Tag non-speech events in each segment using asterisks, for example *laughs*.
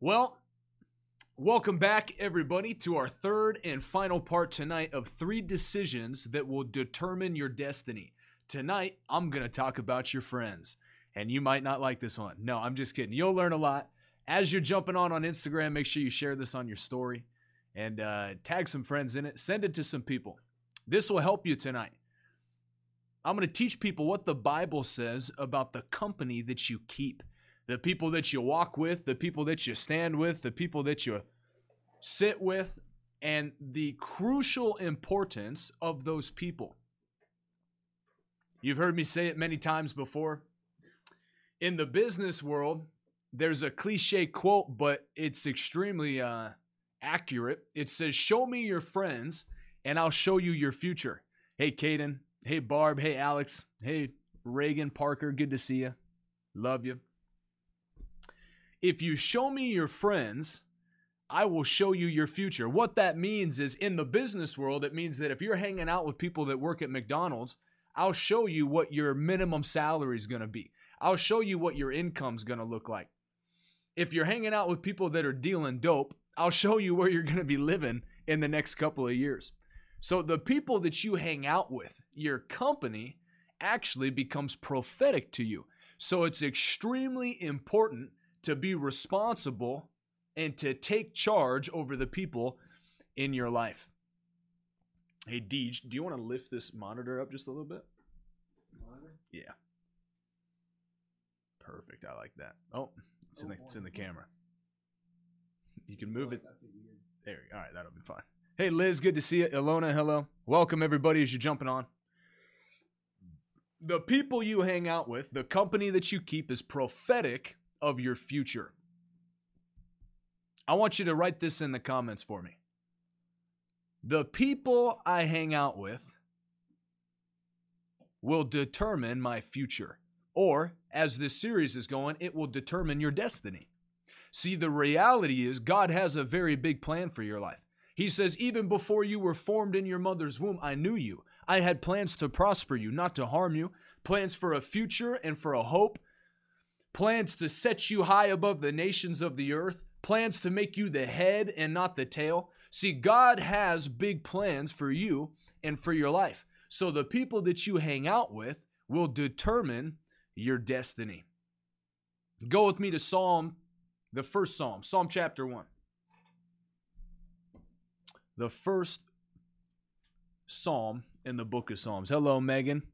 Well, welcome back, everybody, to our third and final part tonight of three decisions that will determine your destiny. Tonight, I'm going to talk about your friends, and you might not like this one. No, I'm just kidding. You'll learn a lot. As you're jumping on on Instagram, make sure you share this on your story and uh, tag some friends in it. Send it to some people. This will help you tonight. I'm going to teach people what the Bible says about the company that you keep the people that you walk with, the people that you stand with, the people that you sit with, and the crucial importance of those people. You've heard me say it many times before. In the business world, there's a cliche quote, but it's extremely uh, accurate. It says, Show me your friends, and I'll show you your future. Hey, Caden. Hey, Barb. Hey, Alex. Hey, Reagan, Parker. Good to see you. Love you. If you show me your friends, I will show you your future. What that means is in the business world, it means that if you're hanging out with people that work at McDonald's, I'll show you what your minimum salary is going to be. I'll show you what your income's going to look like. If you're hanging out with people that are dealing dope, I'll show you where you're going to be living in the next couple of years. So the people that you hang out with, your company, actually becomes prophetic to you. So it's extremely important to be responsible and to take charge over the people in your life. Hey, Deej, do you want to lift this monitor up just a little bit? Monitor? Yeah. Perfect. I like that. Oh, it's in the it's in the camera. You can move it. There. All right, that'll be fine. Hey, Liz, good to see you. Ilona, hello. Welcome everybody as you're jumping on. The people you hang out with, the company that you keep is prophetic of your future. I want you to write this in the comments for me. The people I hang out with will determine my future. Or, as this series is going, it will determine your destiny. See, the reality is God has a very big plan for your life. He says, Even before you were formed in your mother's womb, I knew you. I had plans to prosper you, not to harm you, plans for a future and for a hope plans to set you high above the nations of the earth, plans to make you the head and not the tail. See, God has big plans for you and for your life. So the people that you hang out with will determine your destiny. Go with me to Psalm, the first Psalm, Psalm chapter 1. The first Psalm in the book of Psalms. Hello, Megan.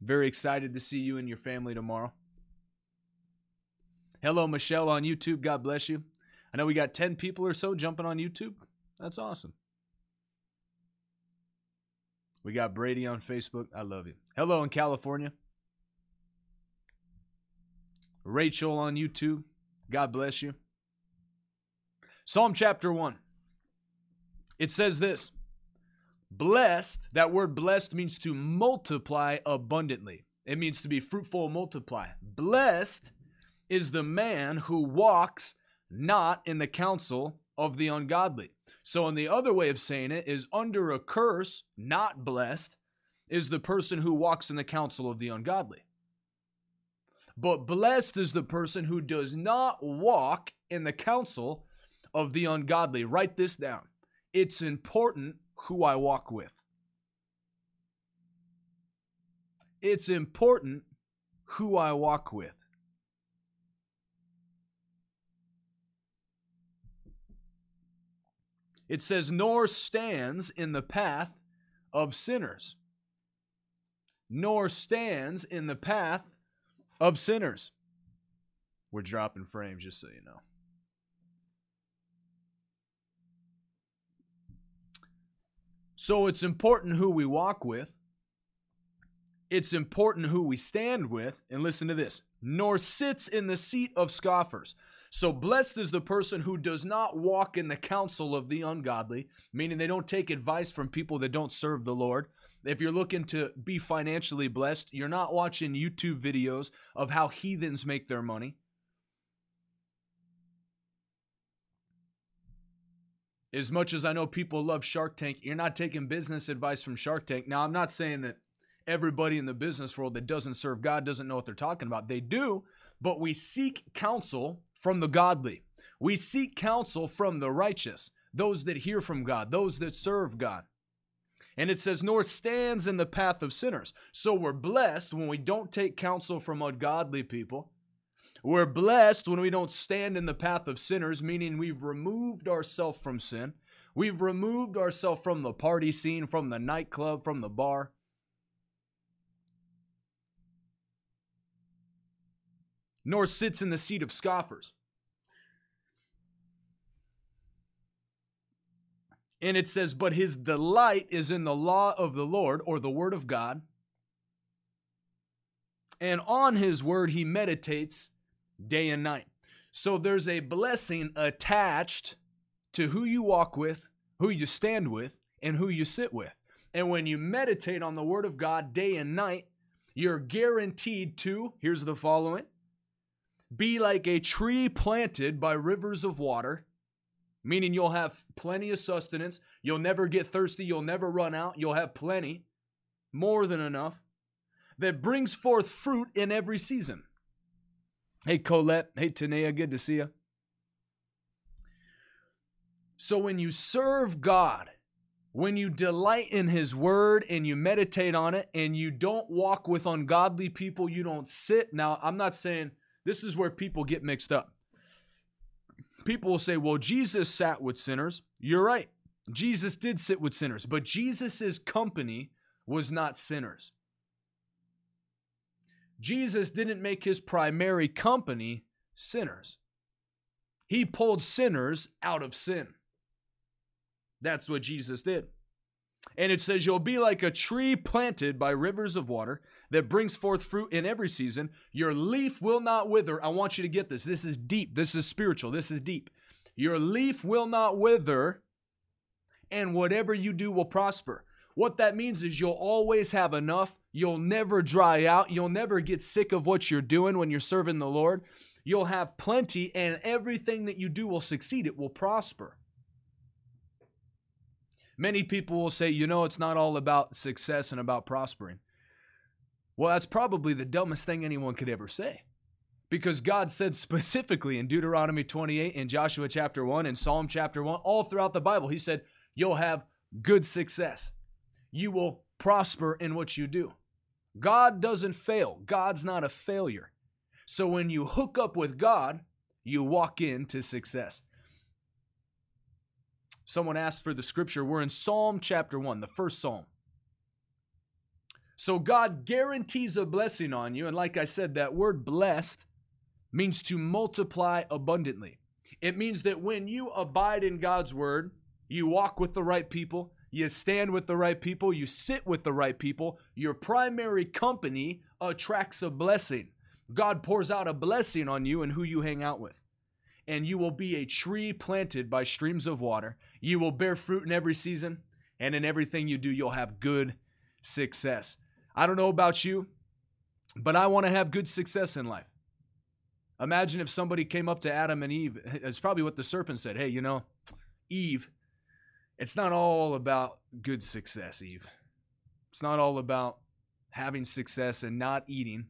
Very excited to see you and your family tomorrow. Hello, Michelle on YouTube. God bless you. I know we got 10 people or so jumping on YouTube. That's awesome. We got Brady on Facebook. I love you. Hello in California. Rachel on YouTube. God bless you. Psalm chapter 1. It says this Blessed, that word blessed means to multiply abundantly. It means to be fruitful, multiply. Blessed is the man who walks not in the counsel of the ungodly. So, in the other way of saying it, is under a curse, not blessed, is the person who walks in the counsel of the ungodly. But blessed is the person who does not walk in the counsel of the ungodly. Write this down. It's important who I walk with. It's important who I walk with. It says, nor stands in the path of sinners. Nor stands in the path of sinners. We're dropping frames, just so you know. So it's important who we walk with. It's important who we stand with. And listen to this nor sits in the seat of scoffers. So blessed is the person who does not walk in the counsel of the ungodly, meaning they don't take advice from people that don't serve the Lord. If you're looking to be financially blessed, you're not watching YouTube videos of how heathens make their money. As much as I know people love Shark Tank, you're not taking business advice from Shark Tank. Now, I'm not saying that everybody in the business world that doesn't serve God doesn't know what they're talking about. They do, but we seek counsel from the godly. We seek counsel from the righteous, those that hear from God, those that serve God. And it says, nor stands in the path of sinners. So we're blessed when we don't take counsel from ungodly people. We're blessed when we don't stand in the path of sinners, meaning we've removed ourselves from sin. We've removed ourselves from the party scene, from the nightclub, from the bar. Nor sits in the seat of scoffers. And it says, But his delight is in the law of the Lord, or the word of God. And on his word he meditates day and night. So there's a blessing attached to who you walk with, who you stand with, and who you sit with. And when you meditate on the word of God day and night, you're guaranteed to, here's the following be like a tree planted by rivers of water meaning you'll have plenty of sustenance. You'll never get thirsty. You'll never run out. You'll have plenty, more than enough, that brings forth fruit in every season. Hey, Colette. Hey, Tanea. Good to see you. So when you serve God, when you delight in His Word and you meditate on it and you don't walk with ungodly people, you don't sit. Now, I'm not saying this is where people get mixed up people will say, well, Jesus sat with sinners. You're right. Jesus did sit with sinners, but Jesus' company was not sinners. Jesus didn't make his primary company sinners. He pulled sinners out of sin. That's what Jesus did. And it says, You'll be like a tree planted by rivers of water that brings forth fruit in every season. Your leaf will not wither. I want you to get this. This is deep. This is spiritual. This is deep. Your leaf will not wither, and whatever you do will prosper. What that means is you'll always have enough. You'll never dry out. You'll never get sick of what you're doing when you're serving the Lord. You'll have plenty, and everything that you do will succeed. It will prosper. Many people will say, you know, it's not all about success and about prospering. Well, that's probably the dumbest thing anyone could ever say. Because God said specifically in Deuteronomy 28, in Joshua chapter 1, in Psalm chapter 1, all throughout the Bible, He said, You'll have good success. You will prosper in what you do. God doesn't fail, God's not a failure. So when you hook up with God, you walk into success. Someone asked for the scripture. We're in Psalm chapter 1, the first psalm. So God guarantees a blessing on you. And like I said, that word blessed means to multiply abundantly. It means that when you abide in God's word, you walk with the right people, you stand with the right people, you sit with the right people, your primary company attracts a blessing. God pours out a blessing on you and who you hang out with. And you will be a tree planted by streams of water you will bear fruit in every season, and in everything you do, you'll have good success. I don't know about you, but I want to have good success in life. Imagine if somebody came up to Adam and Eve. It's probably what the serpent said. Hey, you know, Eve, it's not all about good success, Eve. It's not all about having success and not eating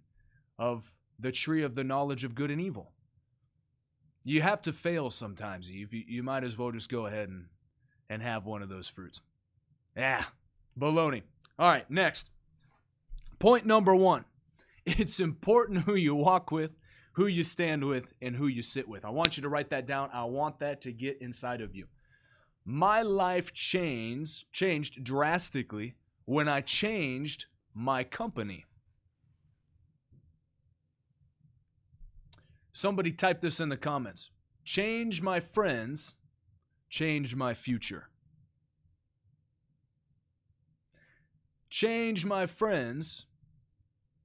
of the tree of the knowledge of good and evil. You have to fail sometimes, Eve. You, might as well just go ahead and and have one of those fruits. Yeah, baloney. All right, next. Point number one it's important who you walk with, who you stand with, and who you sit with. I want you to write that down. I want that to get inside of you. My life changed, changed drastically when I changed my company. Somebody type this in the comments. Change my friends change my future. Change my friends,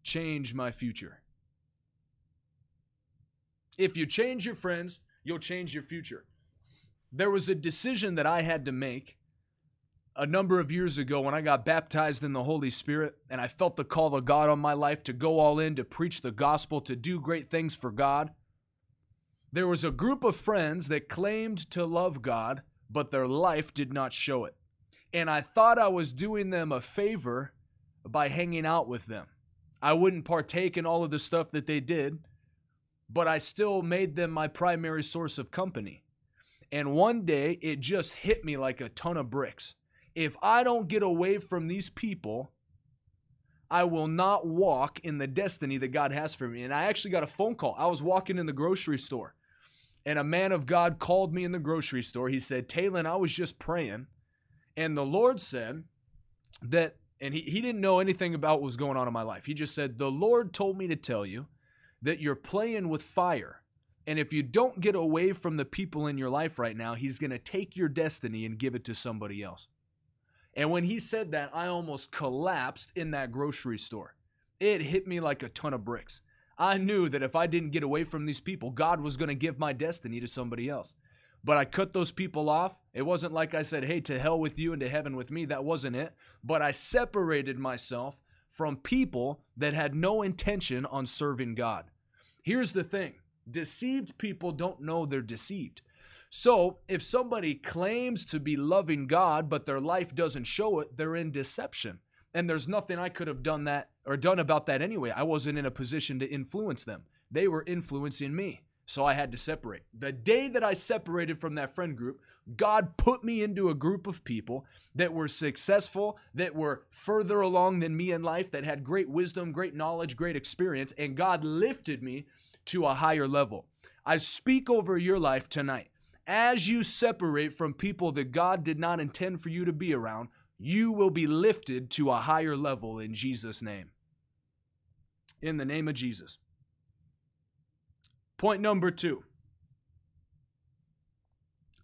change my future. If you change your friends, you'll change your future. There was a decision that I had to make a number of years ago when I got baptized in the Holy Spirit and I felt the call of God on my life to go all in, to preach the gospel, to do great things for God. There was a group of friends that claimed to love God, but their life did not show it. And I thought I was doing them a favor by hanging out with them. I wouldn't partake in all of the stuff that they did, but I still made them my primary source of company. And one day it just hit me like a ton of bricks if I don't get away from these people, I will not walk in the destiny that God has for me. And I actually got a phone call. I was walking in the grocery store, and a man of God called me in the grocery store. He said, Talon, I was just praying, and the Lord said that, and he, he didn't know anything about what was going on in my life. He just said, The Lord told me to tell you that you're playing with fire. And if you don't get away from the people in your life right now, He's going to take your destiny and give it to somebody else. And when he said that, I almost collapsed in that grocery store. It hit me like a ton of bricks. I knew that if I didn't get away from these people, God was going to give my destiny to somebody else. But I cut those people off. It wasn't like I said, hey, to hell with you and to heaven with me. That wasn't it. But I separated myself from people that had no intention on serving God. Here's the thing deceived people don't know they're deceived. So, if somebody claims to be loving God, but their life doesn't show it, they're in deception. And there's nothing I could have done that or done about that anyway. I wasn't in a position to influence them. They were influencing me. So I had to separate. The day that I separated from that friend group, God put me into a group of people that were successful, that were further along than me in life, that had great wisdom, great knowledge, great experience, and God lifted me to a higher level. I speak over your life tonight as you separate from people that God did not intend for you to be around, you will be lifted to a higher level in Jesus' name. In the name of Jesus. Point number two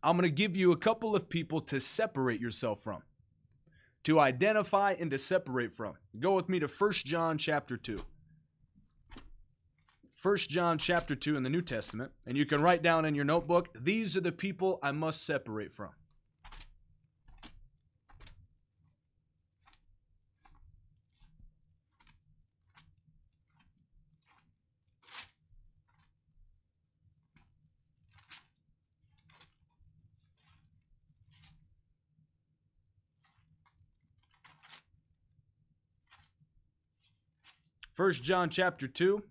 I'm going to give you a couple of people to separate yourself from, to identify and to separate from. Go with me to 1 John chapter 2. 1 John chapter 2 in the New Testament, and you can write down in your notebook, these are the people I must separate from. First John chapter 2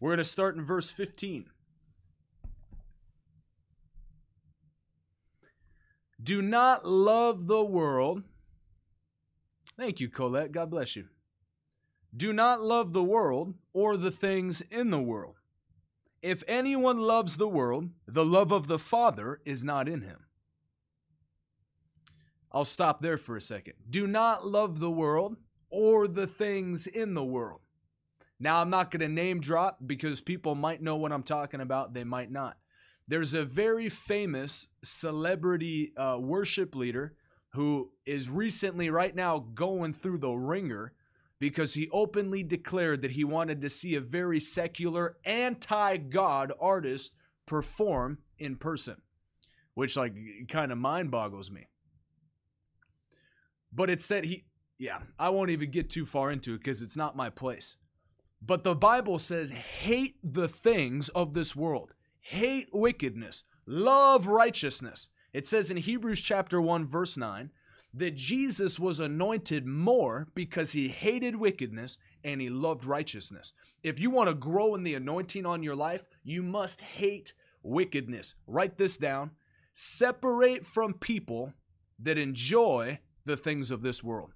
we're going to start in verse 15. Do not love the world. Thank you, Colette. God bless you. Do not love the world or the things in the world. If anyone loves the world, the love of the Father is not in him. I'll stop there for a second. Do not love the world or the things in the world. Now, I'm not going to name drop because people might know what I'm talking about, they might not. There's a very famous celebrity uh, worship leader who is recently, right now, going through the ringer because he openly declared that he wanted to see a very secular, anti God artist perform in person, which, like, kind of mind boggles me. But it said he, yeah, I won't even get too far into it because it's not my place. But the Bible says, hate the things of this world, hate wickedness, love righteousness. It says in Hebrews chapter 1, verse 9, that Jesus was anointed more because he hated wickedness and he loved righteousness. If you want to grow in the anointing on your life, you must hate wickedness. Write this down. Separate from people that enjoy the things of this world.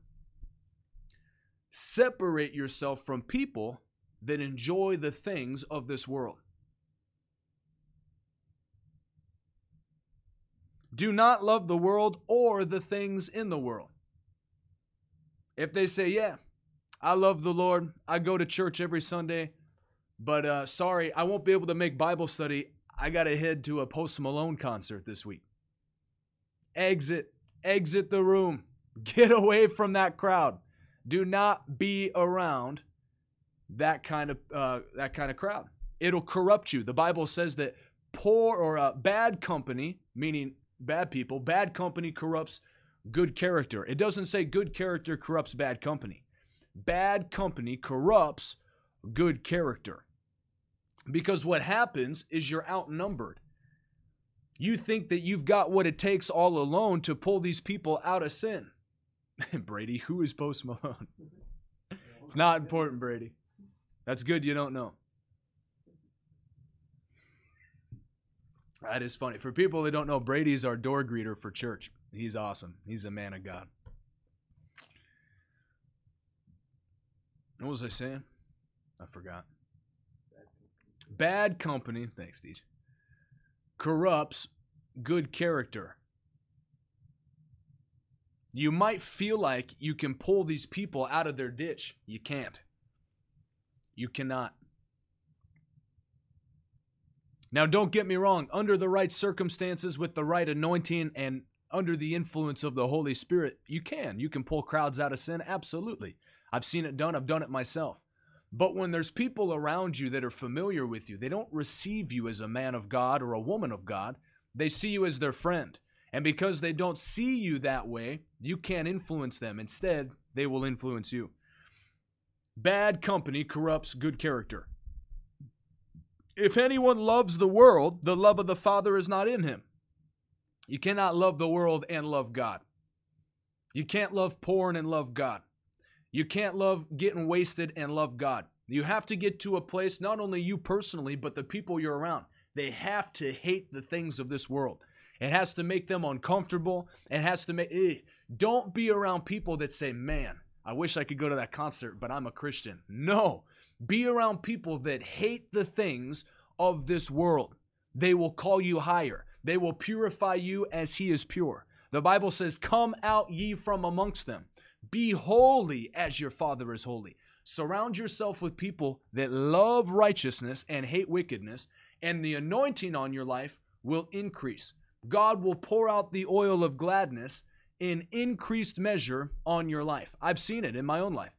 Separate yourself from people that enjoy the things of this world. Do not love the world or the things in the world. If they say, Yeah, I love the Lord, I go to church every Sunday, but uh, sorry, I won't be able to make Bible study. I got to head to a Post Malone concert this week. Exit, exit the room. *laughs* Get away from that crowd. Do not be around that kind of uh, that kind of crowd. It'll corrupt you. The Bible says that poor or uh, bad company, meaning bad people. Bad company corrupts good character. It doesn't say good character corrupts bad company. Bad company corrupts good character. Because what happens is you're outnumbered. You think that you've got what it takes all alone to pull these people out of sin. *laughs* Brady, who is Post Malone? *laughs* it's not important, Brady. That's good you don't know. That is funny. For people that don't know, Brady's our door greeter for church. He's awesome. He's a man of God. What was I saying? I forgot. Bad company, thanks, Steve, corrupts good character. You might feel like you can pull these people out of their ditch. You can't. You cannot. Now, don't get me wrong, under the right circumstances, with the right anointing, and under the influence of the Holy Spirit, you can. You can pull crowds out of sin. Absolutely. I've seen it done, I've done it myself. But when there's people around you that are familiar with you, they don't receive you as a man of God or a woman of God. They see you as their friend. And because they don't see you that way, you can't influence them. Instead, they will influence you. Bad company corrupts good character. If anyone loves the world, the love of the Father is not in him. You cannot love the world and love God. You can't love porn and love God. You can't love getting wasted and love God. You have to get to a place, not only you personally, but the people you're around. They have to hate the things of this world. It has to make them uncomfortable. It has to make. Eh. Don't be around people that say, man, I wish I could go to that concert, but I'm a Christian. No. Be around people that hate the things of this world. They will call you higher, they will purify you as He is pure. The Bible says, Come out ye from amongst them. Be holy as your Father is holy. Surround yourself with people that love righteousness and hate wickedness, and the anointing on your life will increase. God will pour out the oil of gladness in increased measure on your life. I've seen it in my own life.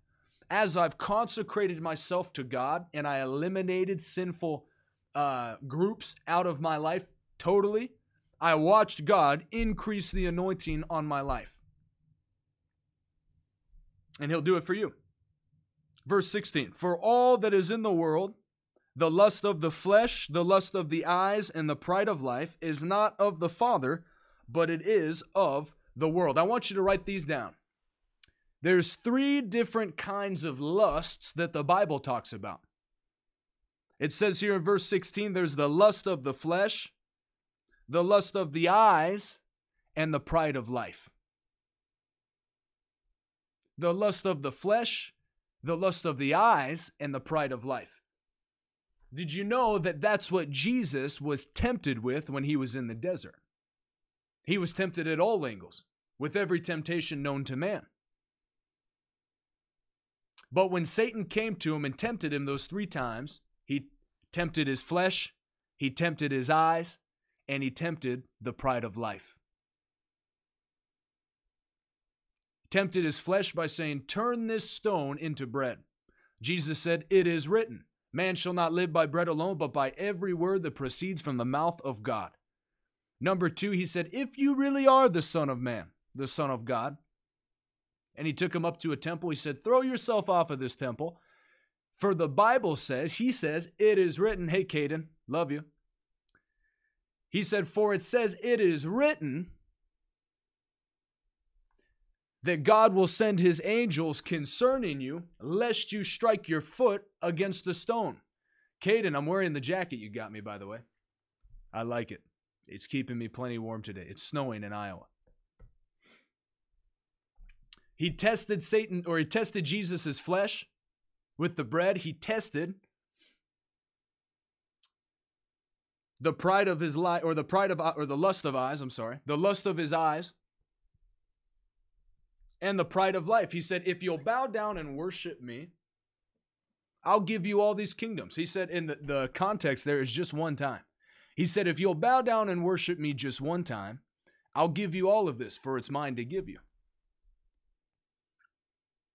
As I've consecrated myself to God and I eliminated sinful uh, groups out of my life totally, I watched God increase the anointing on my life and he'll do it for you. Verse 16 For all that is in the world, the lust of the flesh, the lust of the eyes, and the pride of life is not of the Father, but it is of the world. I want you to write these down. There's three different kinds of lusts that the Bible talks about. It says here in verse 16 there's the lust of the flesh, the lust of the eyes, and the pride of life the lust of the flesh, the lust of the eyes, and the pride of life. Did you know that that's what Jesus was tempted with when he was in the desert? He was tempted at all angles, with every temptation known to man. But when Satan came to him and tempted him those three times, he tempted his flesh, he tempted his eyes, and he tempted the pride of life. tempted his flesh by saying, Turn this stone into bread. Jesus said, It is written, Man shall not live by bread alone, but by every word that proceeds from the mouth of God. Number two, he said, If you really are the Son of Man, the Son of God, and he took him up to a temple, he said, Throw yourself off of this temple. For the Bible says, he says, It is written, Hey, Caden, love you. He said, For it says, It is written, that God will send his angels concerning you, lest you strike your foot against a stone. Caden, I'm wearing the jacket you got me, by the way. I like it. It's keeping me plenty warm today. It's snowing in Iowa. He tested Satan, or he tested Jesus' flesh with the bread. He tested the pride of his life, or the pride of, or the lust of eyes, I'm sorry, the lust of his eyes and the pride of life. He said, If you'll bow down and worship me, I'll give you all these kingdoms. He said, in the, the context there is just one time. He said, If you'll bow down and worship me just one time, I'll give you all of this, for it's mine to give you.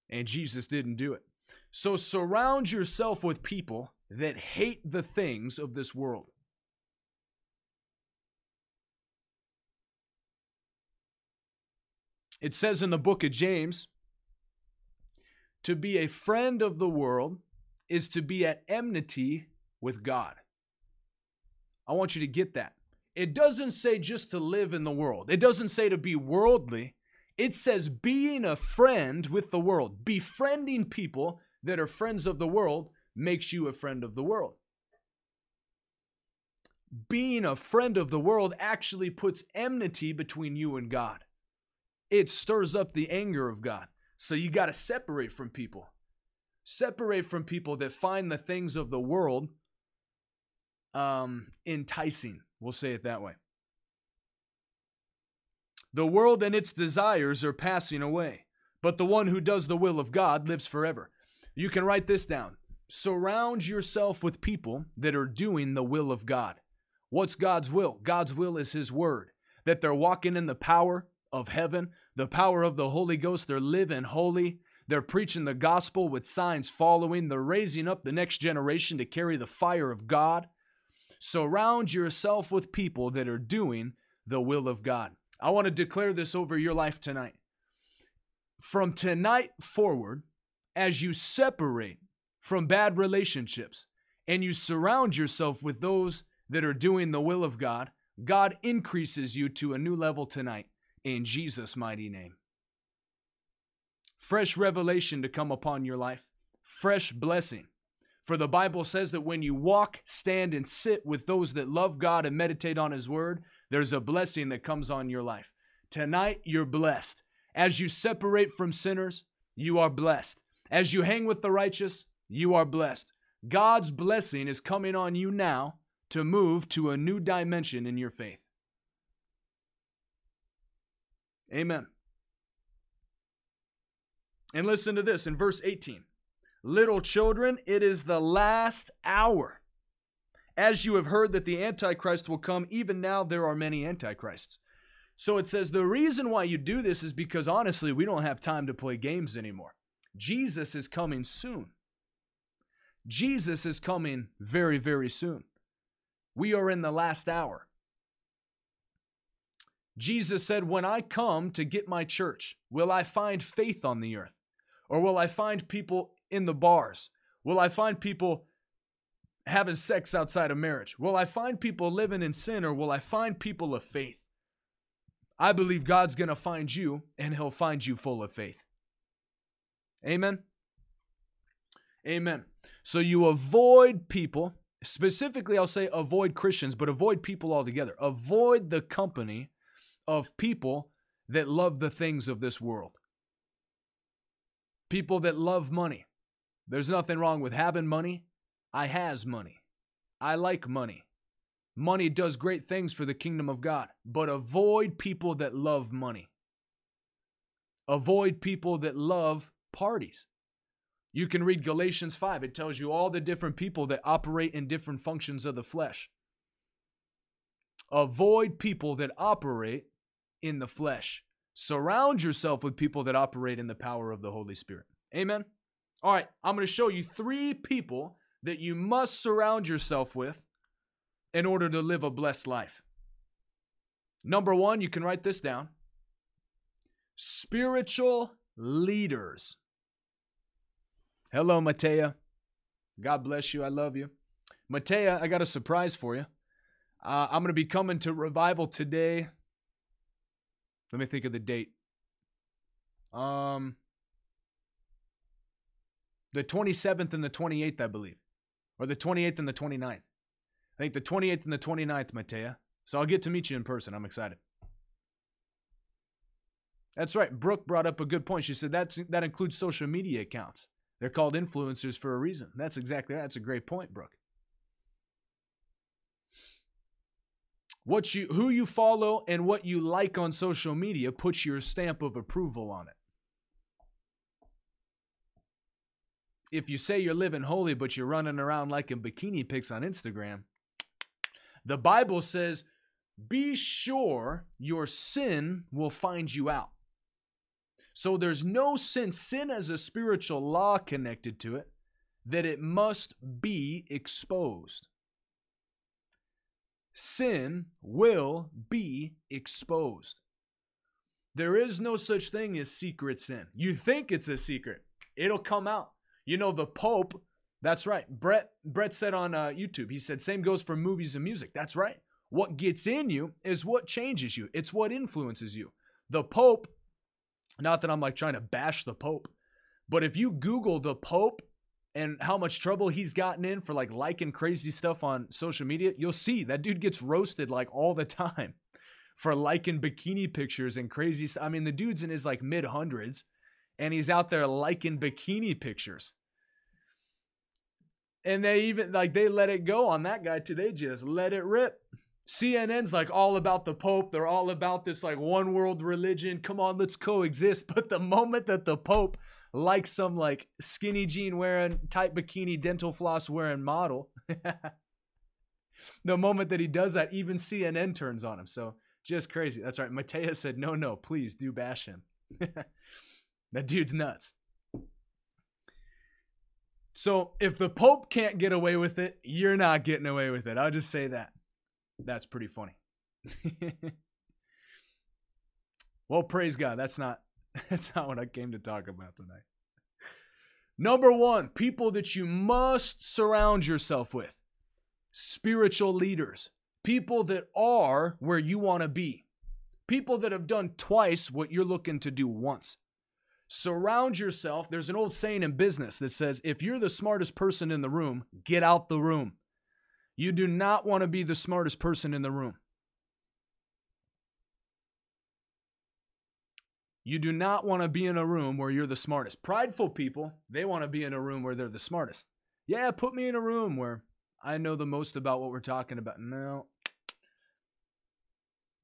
And Jesus didn't do it. So surround yourself with people that hate the things of this world. It says in the book of James to be a friend of the world is to be at enmity with God. I want you to get that. It doesn't say just to live in the world, it doesn't say to be worldly. It says being a friend with the world, befriending people that are friends of the world makes you a friend of the world. Being a friend of the world actually puts enmity between you and God. It stirs up the anger of God. So you got to separate from people. Separate from people that find the things of the world um, enticing. We'll say it that way. The world and its desires are passing away, but the one who does the will of God lives forever. You can write this down. Surround yourself with people that are doing the will of God. What's God's will? God's will is His word, that they're walking in the power of heaven, the power of the Holy Ghost. They're living holy. They're preaching the gospel with signs following. They're raising up the next generation to carry the fire of God. Surround yourself with people that are doing the will of God. I want to declare this over your life tonight. From tonight forward, as you separate from bad relationships and you surround yourself with those that are doing the will of God, God increases you to a new level tonight in Jesus' mighty name. Fresh revelation to come upon your life, fresh blessing. For the Bible says that when you walk, stand, and sit with those that love God and meditate on His Word, there's a blessing that comes on your life. Tonight, you're blessed. As you separate from sinners, you are blessed. As you hang with the righteous, you are blessed. God's blessing is coming on you now to move to a new dimension in your faith. Amen. And listen to this in verse 18 Little children, it is the last hour. As you have heard that the Antichrist will come, even now there are many Antichrists. So it says the reason why you do this is because honestly, we don't have time to play games anymore. Jesus is coming soon. Jesus is coming very, very soon. We are in the last hour. Jesus said, When I come to get my church, will I find faith on the earth? Or will I find people in the bars? Will I find people having sex outside of marriage? Will I find people living in sin or will I find people of faith? I believe God's going to find you and he'll find you full of faith. Amen. Amen. So you avoid people, specifically, I'll say avoid Christians, but avoid people altogether. Avoid the company of people that love the things of this world. People that love money. There's nothing wrong with having money. I has money. I like money. Money does great things for the kingdom of God, but avoid people that love money. Avoid people that love parties. You can read Galatians 5. It tells you all the different people that operate in different functions of the flesh. Avoid people that operate in the flesh. Surround yourself with people that operate in the power of the Holy Spirit. Amen. All right, I'm going to show you three people that you must surround yourself with in order to live a blessed life. Number one, you can write this down spiritual leaders. Hello, Matea. God bless you. I love you. Matea, I got a surprise for you. Uh, I'm going to be coming to revival today. Let me think of the date. Um, the 27th and the 28th, I believe, or the 28th and the 29th. I think the 28th and the 29th, Matea. So I'll get to meet you in person. I'm excited. That's right. Brooke brought up a good point. She said that's that includes social media accounts. They're called influencers for a reason. That's exactly that's a great point, Brooke. What you who you follow and what you like on social media puts your stamp of approval on it. If you say you're living holy but you're running around like in bikini pics on Instagram, the Bible says, "Be sure your sin will find you out." So there's no sin. Sin has a spiritual law connected to it that it must be exposed sin will be exposed. There is no such thing as secret sin. You think it's a secret, it'll come out. You know, the Pope, that's right. Brett Brett said on uh, YouTube, he said, same goes for movies and music. That's right. What gets in you is what changes you, it's what influences you. The Pope, not that I'm like trying to bash the Pope, but if you Google the Pope and how much trouble he's gotten in for like liking crazy stuff on social media, you'll see that dude gets roasted like all the time *laughs* for liking bikini pictures and crazy. I mean, the dude's in his like mid hundreds and he's out there liking bikini pictures. And they even like they let it go on that guy too. They just let it rip. CNN's like all about the Pope. They're all about this like one world religion. Come on, let's coexist. *laughs* But the moment that the Pope like some like skinny jean wearing, tight bikini, dental floss wearing model. *laughs* the moment that he does that, even CNN turns on him. So just crazy. That's right. Matea said, no, no, please do bash him. *laughs* that dude's nuts. So if the Pope can't get away with it, you're not getting away with it. I'll just say that. That's pretty funny. *laughs* well, praise God. That's not *laughs* That's not what I came to talk about tonight. Number one, people that you must surround yourself with spiritual leaders, people that are where you want to be, people that have done twice what you're looking to do once. Surround yourself. There's an old saying in business that says if you're the smartest person in the room, get out the room. You do not want to be the smartest person in the room. You do not want to be in a room where you're the smartest. Prideful people, they want to be in a room where they're the smartest. Yeah, put me in a room where I know the most about what we're talking about. No.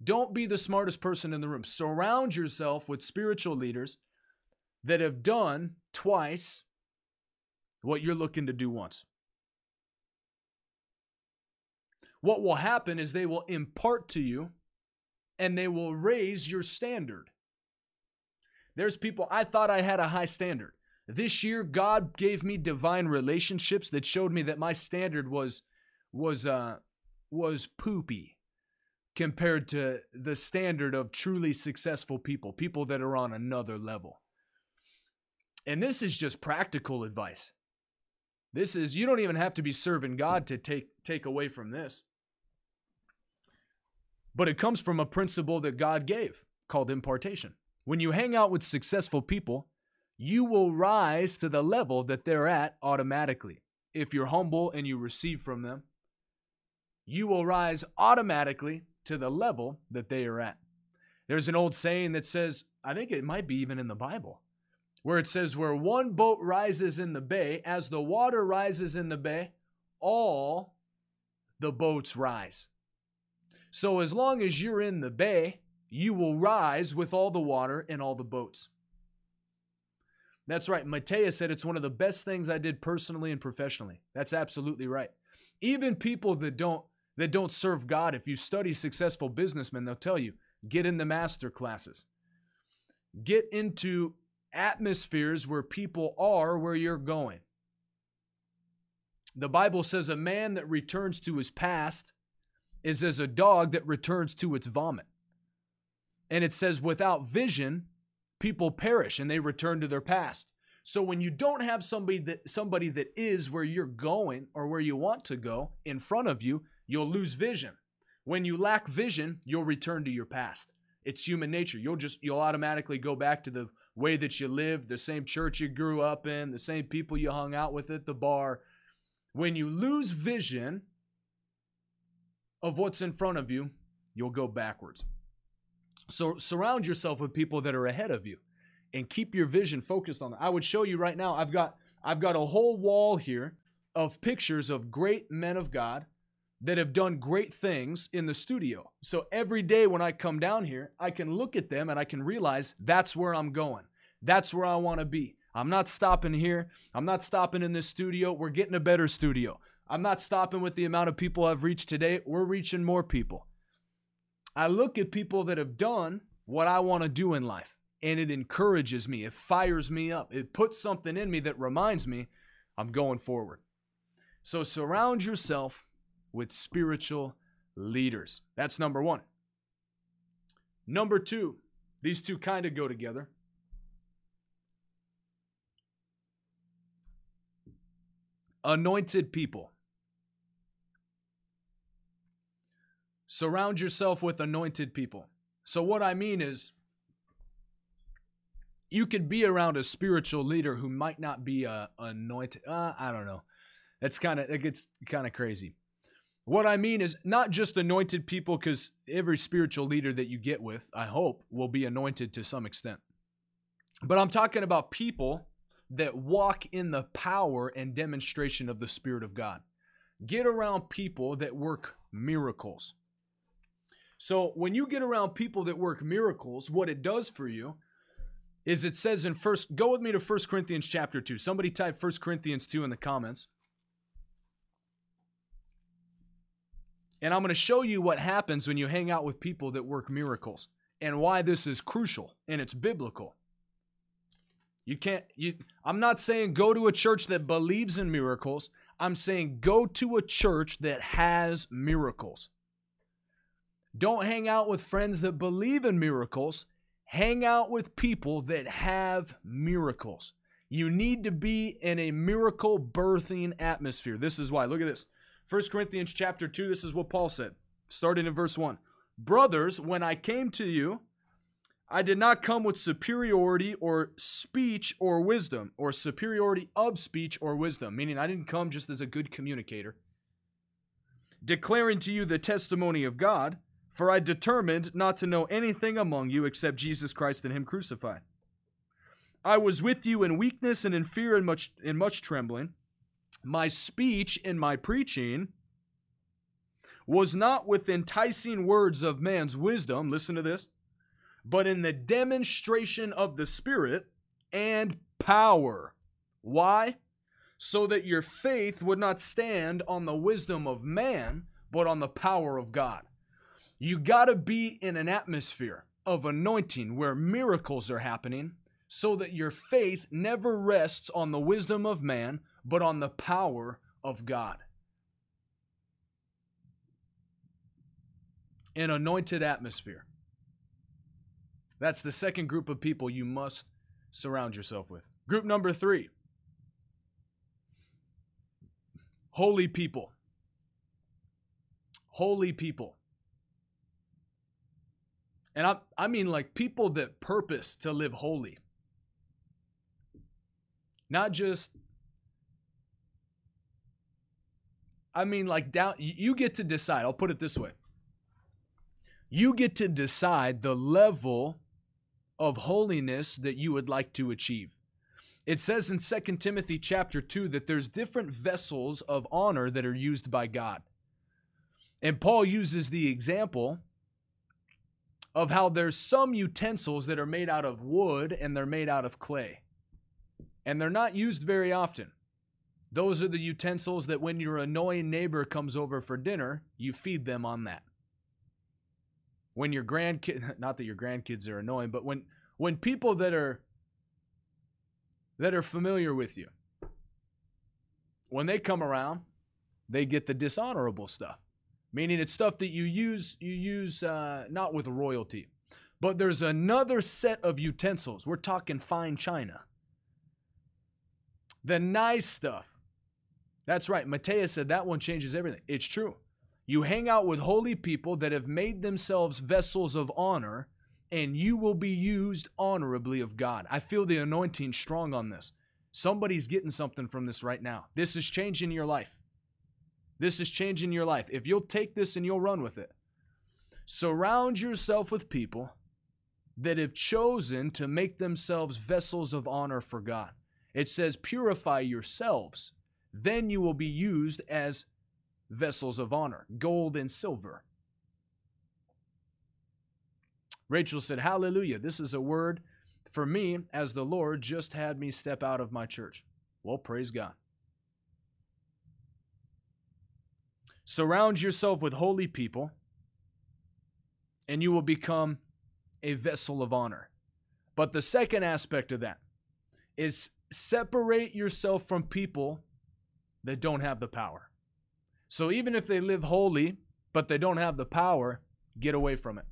Don't be the smartest person in the room. Surround yourself with spiritual leaders that have done twice what you're looking to do once. What will happen is they will impart to you and they will raise your standard. There's people, I thought I had a high standard. This year, God gave me divine relationships that showed me that my standard was was uh was poopy compared to the standard of truly successful people, people that are on another level. And this is just practical advice. This is you don't even have to be serving God to take take away from this. But it comes from a principle that God gave called impartation. When you hang out with successful people, you will rise to the level that they're at automatically. If you're humble and you receive from them, you will rise automatically to the level that they are at. There's an old saying that says, I think it might be even in the Bible, where it says, Where one boat rises in the bay, as the water rises in the bay, all the boats rise. So as long as you're in the bay, you will rise with all the water and all the boats. That's right. Matea said it's one of the best things I did personally and professionally. That's absolutely right. Even people that don't that don't serve God, if you study successful businessmen, they'll tell you, get in the master classes. Get into atmospheres where people are where you're going. The Bible says a man that returns to his past is as a dog that returns to its vomit. And it says, without vision, people perish and they return to their past. So when you don't have somebody that somebody that is where you're going or where you want to go in front of you, you'll lose vision. When you lack vision, you'll return to your past. It's human nature. You'll just you'll automatically go back to the way that you lived, the same church you grew up in, the same people you hung out with at the bar. When you lose vision of what's in front of you, you'll go backwards. So surround yourself with people that are ahead of you and keep your vision focused on that. I would show you right now. I've got I've got a whole wall here of pictures of great men of God that have done great things in the studio. So every day when I come down here, I can look at them and I can realize that's where I'm going. That's where I want to be. I'm not stopping here. I'm not stopping in this studio. We're getting a better studio. I'm not stopping with the amount of people I've reached today. We're reaching more people. I look at people that have done what I want to do in life and it encourages me. It fires me up. It puts something in me that reminds me I'm going forward. So surround yourself with spiritual leaders. That's number one. Number two, These two kind of go together. Anointed people. Surround yourself with anointed people. So, what I mean is, you could be around a spiritual leader who might not be a anointed. Uh, I don't know. That's kind of it gets kind of crazy. What I mean is not just anointed people, because every spiritual leader that you get with, I hope, will be anointed to some extent. But I'm talking about people that walk in the power and demonstration of the Spirit of God. Get around people that work miracles. So when you get around people that work miracles, what it does for you is it says in first go with me to First Corinthians chapter 2. Somebody type First Corinthians 2 in the comments. And I'm going to show you what happens when you hang out with people that work miracles and why this is crucial and it's biblical. You can't you I'm not saying go to a church that believes in miracles. I'm saying go to a church that has miracles. Don't hang out with friends that believe in miracles. Hang out with people that have miracles. You need to be in a miracle birthing atmosphere. This is why. Look at this. 1 Corinthians chapter 2, this is what Paul said, starting in verse 1. Brothers, when I came to you, I did not come with superiority or speech or wisdom, or superiority of speech or wisdom, meaning I didn't come just as a good communicator, declaring to you the testimony of God. For I determined not to know anything among you except Jesus Christ and Him crucified. I was with you in weakness and in fear and much in much trembling. My speech and my preaching was not with enticing words of man's wisdom, listen to this, but in the demonstration of the Spirit and power. Why? So that your faith would not stand on the wisdom of man, but on the power of God. You got to be in an atmosphere of anointing where miracles are happening so that your faith never rests on the wisdom of man, but on the power of God. An anointed atmosphere. That's the second group of people you must surround yourself with. Group number three holy people. Holy people. And I, I mean, like people that purpose to live holy. Not just, I mean, like down, you get to decide. I'll put it this way you get to decide the level of holiness that you would like to achieve. It says in 2 Timothy chapter 2 that there's different vessels of honor that are used by God. And Paul uses the example of how there's some utensils that are made out of wood and they're made out of clay. And they're not used very often. Those are the utensils that when your annoying neighbor comes over for dinner, you feed them on that. When your grandkid *laughs* not that your grandkids are annoying, but when when people that are that are familiar with you when they come around, they get the dishonorable stuff meaning it's stuff that you use you use uh, not with royalty but there's another set of utensils. We're talking fine china. The nice stuff. That's right. Matthias said that one changes everything. It's true. You hang out with holy people that have made themselves vessels of honor and you will be used honorably of god. I feel the anointing strong on this. Somebody's getting something from this right now. This is changing your life this is changing your life. If you'll take this and you'll run with it, surround yourself with people that have chosen to make themselves vessels of honor for God. It says, purify yourselves, then you will be used as vessels of honor, gold and silver. Rachel said, Hallelujah. This is a word for me as the Lord just had me step out of my church. Well, praise God. Surround yourself with holy people, and you will become a vessel of honor. But the second aspect of that is separate yourself from people that don't have the power. So even if they live holy, but they don't have the power, get away from it.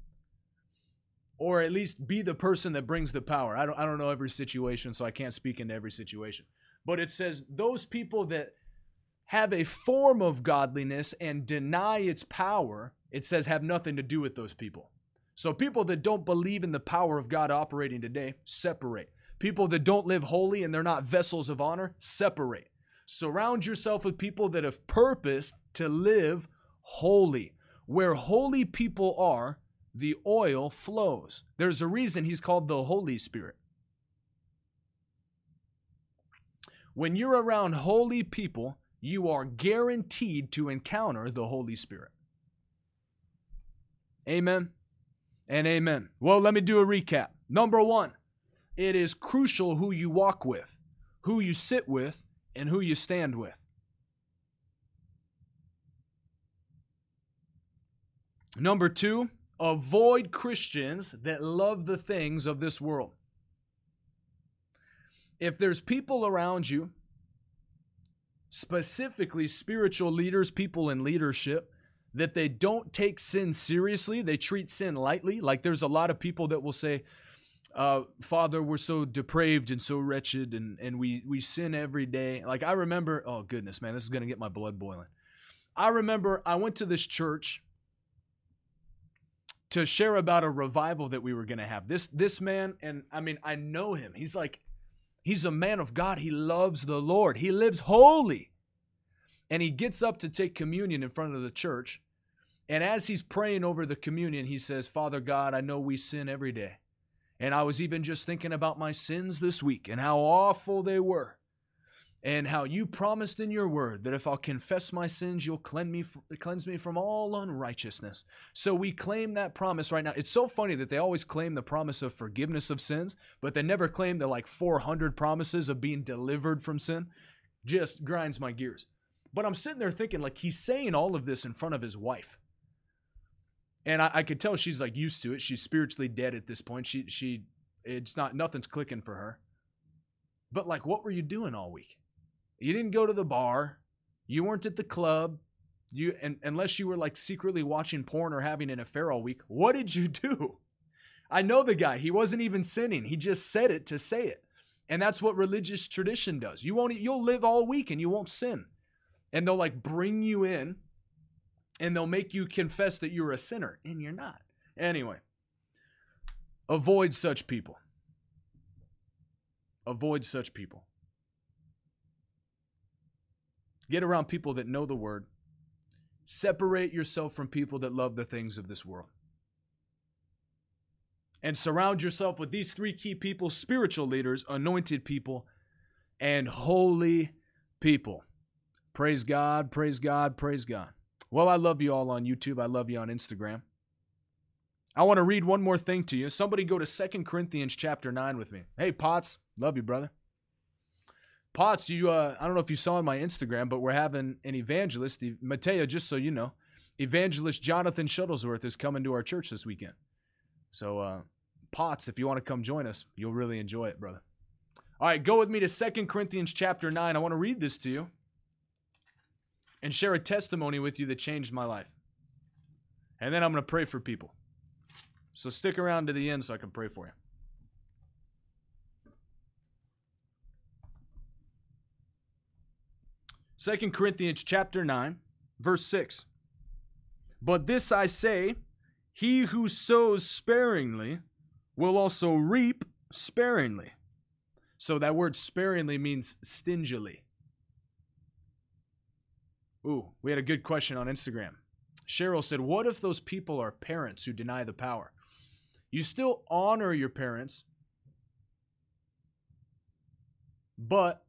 or at least be the person that brings the power. I don't I don't know every situation, so I can't speak into every situation. But it says those people that have a form of godliness and deny its power, it says have nothing to do with those people. So people that don't believe in the power of God operating today, separate. People that don't live holy and they're not vessels of honor, separate. Surround yourself with people that have purposed to live holy. Where holy people are, the oil flows. There's a reason he's called the Holy Spirit. When you're around holy people, you are guaranteed to encounter the Holy Spirit. Amen and amen. Well, let me do a recap. Number one, it is crucial who you walk with, who you sit with, and who you stand with. Number two, avoid Christians that love the things of this world. If there's people around you, specifically spiritual leaders, people in leadership, that they don't take sin seriously, they treat sin lightly. Like there's a lot of people that will say, uh, Father, we're so depraved and so wretched, and, and we, we sin every day. Like I remember, oh goodness, man, this is going to get my blood boiling. I remember I went to this church to share about a revival that we were going to have. This this man and I mean I know him. He's like he's a man of God. He loves the Lord. He lives holy. And he gets up to take communion in front of the church. And as he's praying over the communion, he says, "Father God, I know we sin every day. And I was even just thinking about my sins this week and how awful they were and how you promised in your word that if I'll confess my sins, you'll cleanse me, cleanse me from all unrighteousness. So we claim that promise right now. It's so funny that they always claim the promise of forgiveness of sins, but they never claim the like 400 promises of being delivered from sin. Just grinds my gears. But I'm sitting there thinking, like, he's saying all of this in front of his wife. And I, I could tell she's like used to it. She's spiritually dead at this point. She, she, it's not, nothing's clicking for her. But like, what were you doing all week? You didn't go to the bar. You weren't at the club. You and unless you were like secretly watching porn or having an affair all week, what did you do? I know the guy. He wasn't even sinning. He just said it to say it. And that's what religious tradition does. You won't you'll live all week and you won't sin. And they'll like bring you in and they'll make you confess that you're a sinner and you're not. Anyway, avoid such people. Avoid such people. Get around people that know the word. Separate yourself from people that love the things of this world. And surround yourself with these three key people spiritual leaders, anointed people, and holy people. Praise God, praise God, praise God. Well, I love you all on YouTube. I love you on Instagram. I want to read one more thing to you. Somebody go to Second Corinthians chapter 9 with me. Hey, Potts, love you, brother. Potts, you uh, I don't know if you saw on my Instagram, but we're having an evangelist, Matea, just so you know, evangelist Jonathan Shuttlesworth is coming to our church this weekend. So uh, Potts, if you want to come join us, you'll really enjoy it, brother. All right, go with me to Second Corinthians chapter 9. I want to read this to you and share a testimony with you that changed my life. And then I'm going to pray for people. So stick around to the end so I can pray for you. Second Corinthians chapter 9, verse 6. But this I say, he who sows sparingly will also reap sparingly. So that word sparingly means stingily. Ooh, we had a good question on Instagram. Cheryl said, What if those people are parents who deny the power? You still honor your parents, but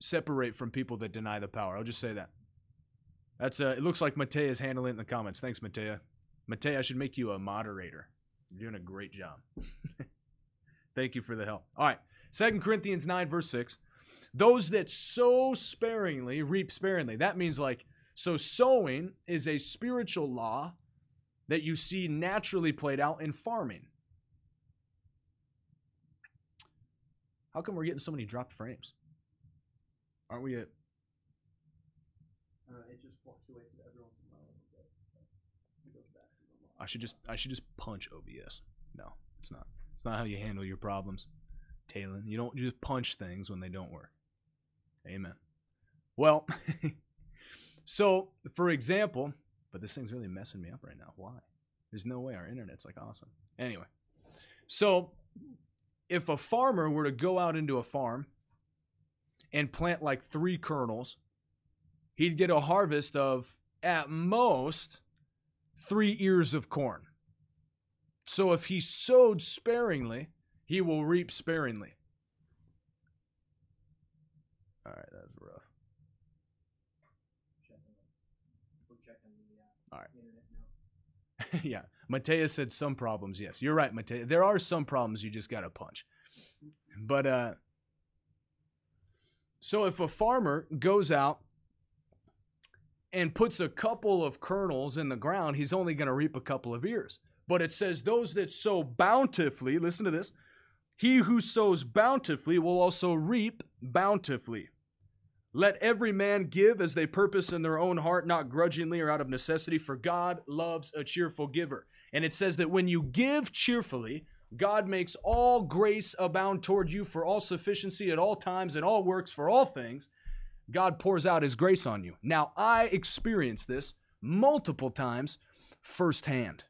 separate from people that deny the power. I'll just say that. That's uh, it looks like Matea is handling it in the comments. Thanks, Matea. Matea, I should make you a moderator. You're doing a great job. *laughs* Thank you for the help. All right. Second Corinthians 9, verse 6. Those that sow sparingly reap sparingly. That means like, so sowing is a spiritual law that you see naturally played out in farming. How come we're getting so many dropped frames? Aren't we at? Uh, it just fluctuates every once in a while. I should just I should just punch OBS. No, it's not. It's not how you handle your problems, Talon. You don't just punch things when they don't work. Amen. Well, *laughs* so for example, but this thing's really messing me up right now. Why? There's no way our internet's like awesome. Anyway, so if a farmer were to go out into a farm and plant like three kernels, he'd get a harvest of at most three ears of corn. So if he sowed sparingly, he will reap sparingly. All right, that's rough. All right. *laughs* yeah. Matea said some problems. Yes, you're right, Matea. There are some problems you just got to punch. But uh so if a farmer goes out and puts a couple of kernels in the ground, he's only going to reap a couple of ears. But it says, Those that sow bountifully, listen to this, he who sows bountifully will also reap bountifully. Let every man give as they purpose in their own heart, not grudgingly or out of necessity, for God loves a cheerful giver. And it says that when you give cheerfully, God makes all grace abound toward you for all sufficiency at all times and all works for all things. God pours out his grace on you. Now, I experienced this multiple times firsthand.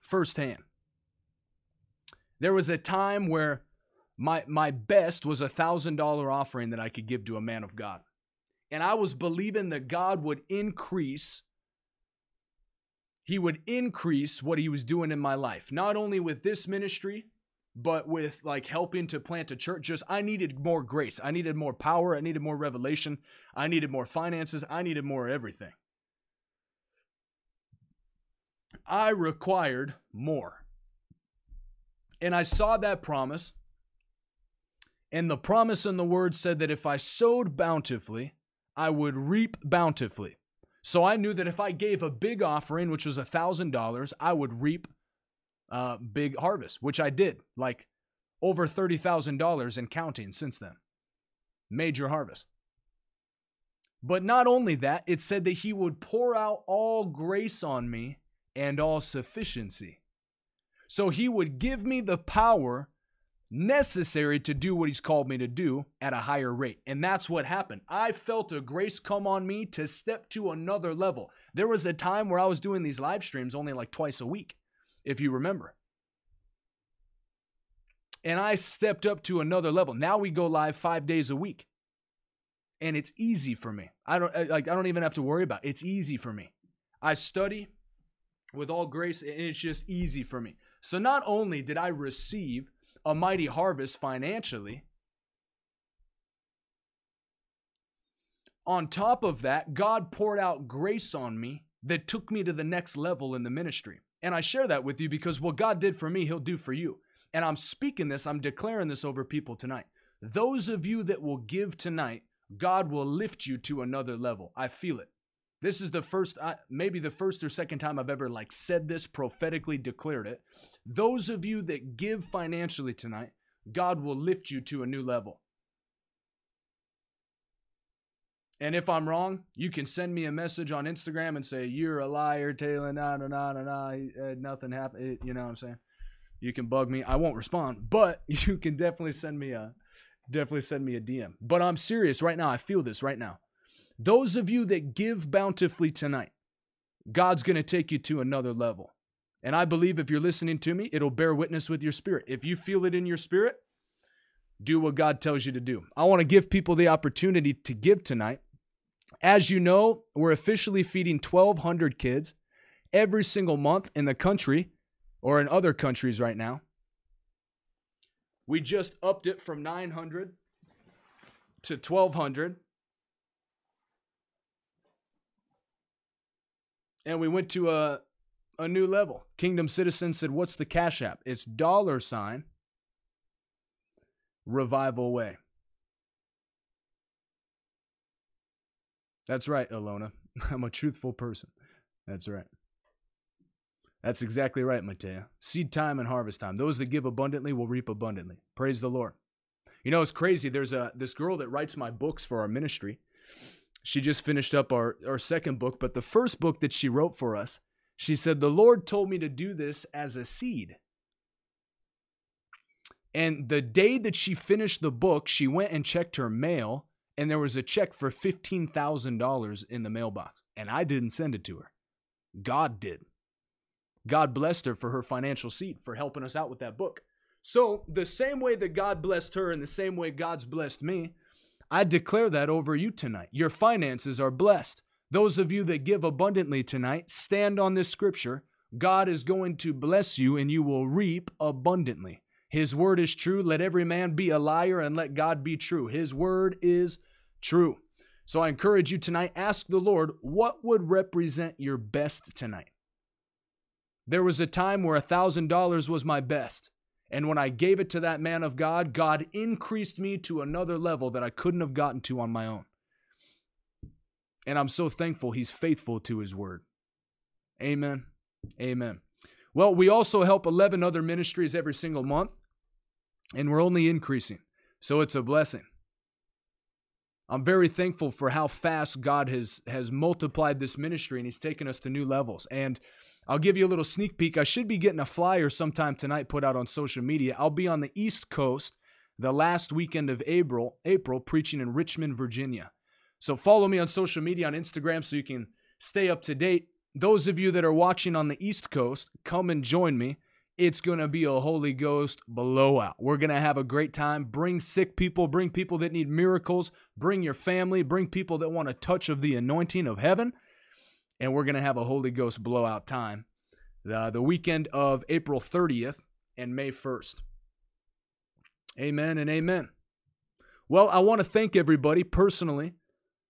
Firsthand. There was a time where my, my best was a $1,000 offering that I could give to a man of God. And I was believing that God would increase he would increase what he was doing in my life, not only with this ministry, but with like helping to plant a church. Just I needed more grace. I needed more power. I needed more revelation. I needed more finances. I needed more everything. I required more. And I saw that promise. And the promise in the word said that if I sowed bountifully, I would reap bountifully. So I knew that if I gave a big offering, which was a thousand dollars, I would reap a big harvest, which I did, like over thirty thousand dollars and counting since then. Major harvest. But not only that, it said that he would pour out all grace on me and all sufficiency. So he would give me the power necessary to do what he's called me to do at a higher rate. And that's what happened. I felt a grace come on me to step to another level. There was a time where I was doing these live streams only like twice a week, if you remember. And I stepped up to another level. Now we go live 5 days a week. And it's easy for me. I don't like I don't even have to worry about it. It's easy for me. I study with all grace and it's just easy for me. So not only did I receive a mighty harvest financially. On top of that, God poured out grace on me that took me to the next level in the ministry. And I share that with you because what God did for me, He'll do for you. And I'm speaking this, I'm declaring this over people tonight. Those of you that will give tonight, God will lift you to another level. I feel it. This is the first, uh, maybe the first or second time I've ever like said this prophetically declared it. Those of you that give financially tonight, God will lift you to a new level. And if I'm wrong, you can send me a message on Instagram and say, You're a liar, Taylor. Nah, nah, nah, nah, nah. Uh, nothing happened. You know what I'm saying? You can bug me. I won't respond, but *laughs* you can definitely send me a definitely send me a DM. But I'm serious right now. I feel this right now. Those of you that give bountifully tonight, God's going to take you to another level. And I believe if you're listening to me, it'll bear witness with your spirit. If you feel it in your spirit, do what God tells you to do. I want to give people the opportunity to give tonight. As you know, we're officially feeding 1,200 kids every single month in the country or in other countries right now. We just upped it from 900 to 1,200. And we went to a a new level. Kingdom Citizen said, "What's the Cash App?" It's dollar sign Revival Way. That's right, Alona. *laughs* I'm a truthful person. That's right. That's exactly right, Matea. Seed time and harvest time. Those that give abundantly will reap abundantly. Praise the Lord. You know, it's crazy. There's a this girl that writes my books for our ministry. She just finished up our, our second book, but the first book that she wrote for us, she said, The Lord told me to do this as a seed. And the day that she finished the book, she went and checked her mail, and there was a check for $15,000 in the mailbox. And I didn't send it to her. God did. God blessed her for her financial seed, for helping us out with that book. So, the same way that God blessed her, and the same way God's blessed me, I declare that over you tonight. Your finances are blessed. Those of you that give abundantly tonight, stand on this scripture. God is going to bless you, and you will reap abundantly. His word is true. Let every man be a liar and let God be true. His word is true. So I encourage you tonight, ask the Lord, what would represent your best tonight? There was a time where a $1,000 was my best. And when I gave it to that man of God, God increased me to another level that I couldn't have gotten to on my own. And I'm so thankful he's faithful to his word. Amen. Amen. Well, we also help 11 other ministries every single month and we're only increasing. So it's a blessing. I'm very thankful for how fast God has has multiplied this ministry and he's taken us to new levels. And I'll give you a little sneak peek. I should be getting a flyer sometime tonight put out on social media. I'll be on the East Coast the last weekend of April, April preaching in Richmond, Virginia. So follow me on social media on Instagram so you can stay up to date. Those of you that are watching on the East Coast, come and join me it's going to be a Holy Ghost blowout. We're going to have a great time. Bring sick people, bring people that need miracles, bring your family, bring people that want a touch of the anointing of heaven. And we're going to have a Holy Ghost blowout time the, the weekend of April 30th and May 1st. Amen and amen. Well, I want to thank everybody personally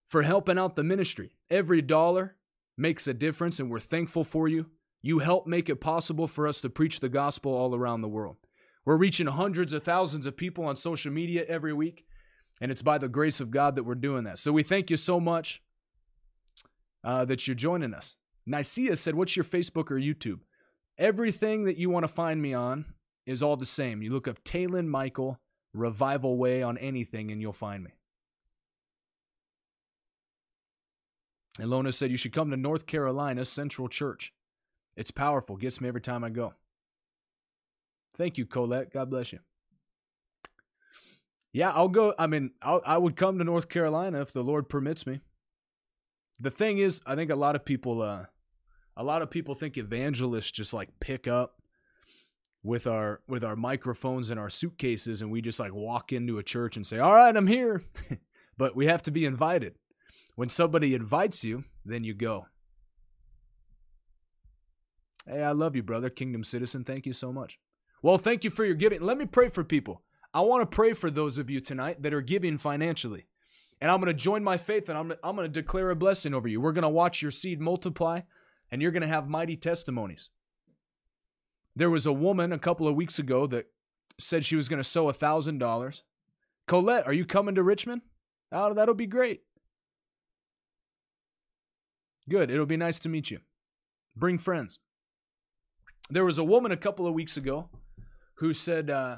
for helping out the ministry. Every dollar makes a difference, and we're thankful for you. You help make it possible for us to preach the gospel all around the world. We're reaching hundreds of thousands of people on social media every week, and it's by the grace of God that we're doing that. So we thank you so much uh, that you're joining us. Nicaea said, What's your Facebook or YouTube? Everything that you want to find me on is all the same. You look up Talon Michael Revival Way on anything, and you'll find me. Ilona said, You should come to North Carolina Central Church. It's powerful. Gets me every time I go. Thank you, Colette. God bless you. Yeah, I'll go. I mean, I'll, I would come to North Carolina if the Lord permits me. The thing is, I think a lot of people, uh, a lot of people think evangelists just like pick up with our with our microphones and our suitcases, and we just like walk into a church and say, "All right, I'm here," *laughs* but we have to be invited. When somebody invites you, then you go. Hey, I love you, brother. Kingdom citizen, thank you so much. Well, thank you for your giving. Let me pray for people. I want to pray for those of you tonight that are giving financially. And I'm going to join my faith and I'm, I'm going to declare a blessing over you. We're going to watch your seed multiply and you're going to have mighty testimonies. There was a woman a couple of weeks ago that said she was going to sow a $1,000. Colette, are you coming to Richmond? Oh, that'll be great. Good. It'll be nice to meet you. Bring friends. There was a woman a couple of weeks ago who said uh,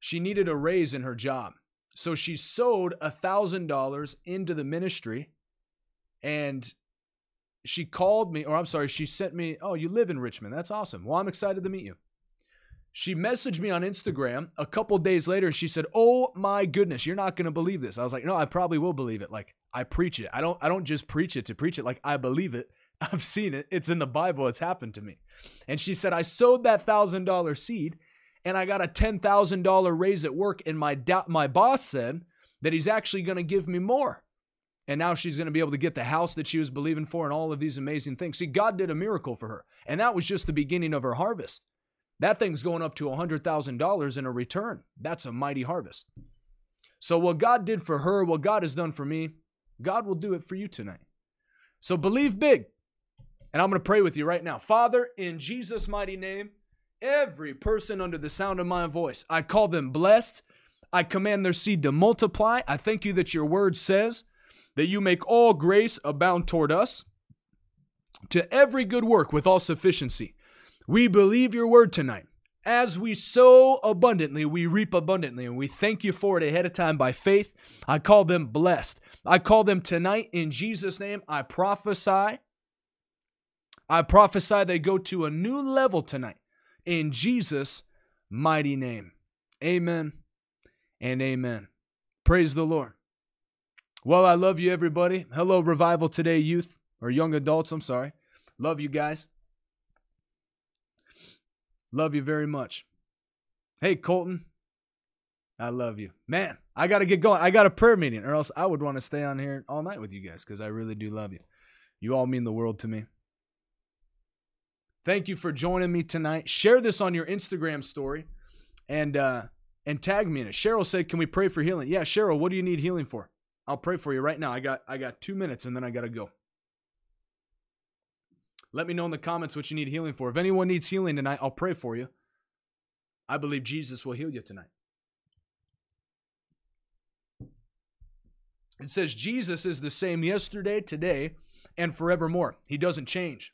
she needed a raise in her job. So she sewed a $1,000 into the ministry and she called me, or I'm sorry, she sent me, Oh, you live in Richmond. That's awesome. Well, I'm excited to meet you. She messaged me on Instagram a couple days later and she said, "Oh my goodness, you're not going to believe this." I was like, "No, I probably will believe it. Like I preach it. I don't I don't just preach it to preach it. Like I believe it *laughs* I've seen it. It's in the Bible. It's happened to me. And she said, I sowed that thousand dollar seed and I got a $10,000 raise at work. And my, da- my boss said that he's actually going to give me more. And now she's going to be able to get the house that she was believing for and all of these amazing things. See, God did a miracle for her. And that was just the beginning of her harvest. That thing's going up to $100,000 in a return. That's a mighty harvest. So, what God did for her, what God has done for me, God will do it for you tonight. So, believe big. And I'm going to pray with you right now. Father, in Jesus' mighty name, every person under the sound of my voice, I call them blessed. I command their seed to multiply. I thank you that your word says that you make all grace abound toward us to every good work with all sufficiency. We believe your word tonight. As we sow abundantly, we reap abundantly, and we thank you for it ahead of time by faith. I call them blessed. I call them tonight in Jesus' name. I prophesy. I prophesy they go to a new level tonight in Jesus' mighty name. Amen and amen. Praise the Lord. Well, I love you, everybody. Hello, Revival Today youth or young adults. I'm sorry. Love you guys. Love you very much. Hey, Colton. I love you. Man, I got to get going. I got a prayer meeting, or else I would want to stay on here all night with you guys because I really do love you. You all mean the world to me. Thank you for joining me tonight. Share this on your Instagram story and uh and tag me in it. Cheryl said, "Can we pray for healing?" Yeah, Cheryl, what do you need healing for? I'll pray for you right now. I got I got 2 minutes and then I got to go. Let me know in the comments what you need healing for. If anyone needs healing tonight, I'll pray for you. I believe Jesus will heal you tonight. It says Jesus is the same yesterday, today, and forevermore. He doesn't change.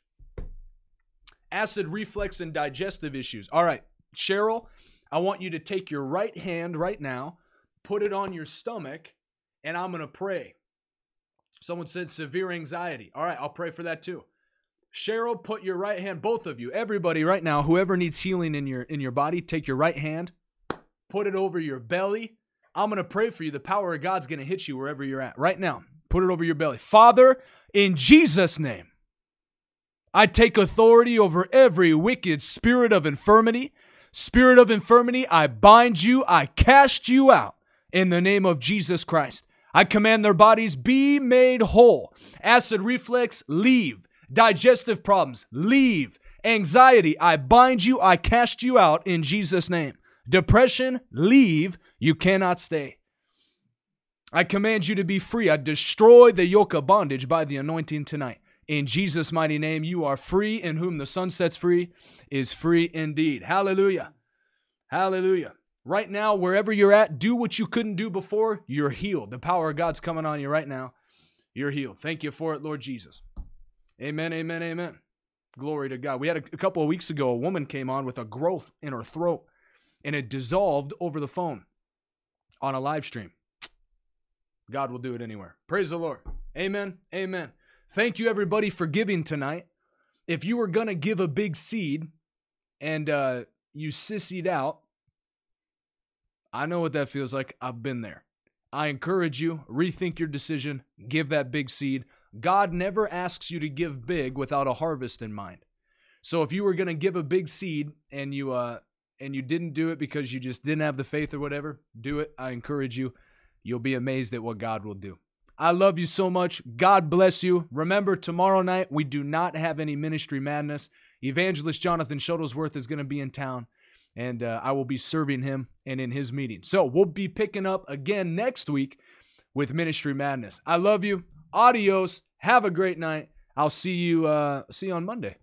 Acid reflux and digestive issues. All right, Cheryl, I want you to take your right hand right now, put it on your stomach, and I'm going to pray. Someone said severe anxiety. All right, I'll pray for that too. Cheryl, put your right hand, both of you, everybody right now, whoever needs healing in your in your body, take your right hand, put it over your belly. I'm gonna pray for you. The power of God's gonna hit you wherever you're at. Right now. Put it over your belly. Father, in Jesus' name, I take authority over every wicked spirit of infirmity. Spirit of infirmity, I bind you, I cast you out in the name of Jesus Christ. I command their bodies be made whole. Acid reflux, leave. Digestive problems, leave. Anxiety, I bind you, I cast you out in Jesus' name. Depression, leave. You cannot stay. I command you to be free. I destroy the yoke of bondage by the anointing tonight. In Jesus' mighty name, you are free, and whom the Son sets free is free indeed. Hallelujah. Hallelujah. Right now, wherever you're at, do what you couldn't do before. You're healed. The power of God's coming on you right now. You're healed. Thank you for it, Lord Jesus. Amen, amen, amen. Glory to God. We had a, a couple of weeks ago, a woman came on with a growth in her throat and it dissolved over the phone on a live stream. God will do it anywhere. Praise the Lord. Amen. Amen. Thank you, everybody, for giving tonight. If you were going to give a big seed and uh, you sissied out, I know what that feels like. I've been there. I encourage you, rethink your decision, give that big seed. God never asks you to give big without a harvest in mind. So if you were going to give a big seed and you uh and you didn't do it because you just didn't have the faith or whatever, do it. I encourage you. You'll be amazed at what God will do. I love you so much. God bless you. Remember, tomorrow night, we do not have any ministry madness. Evangelist Jonathan Shuttlesworth is going to be in town, and uh, I will be serving him and in his meeting. So we'll be picking up again next week with Ministry Madness. I love you. Adios. Have a great night. I'll see you uh see you on Monday.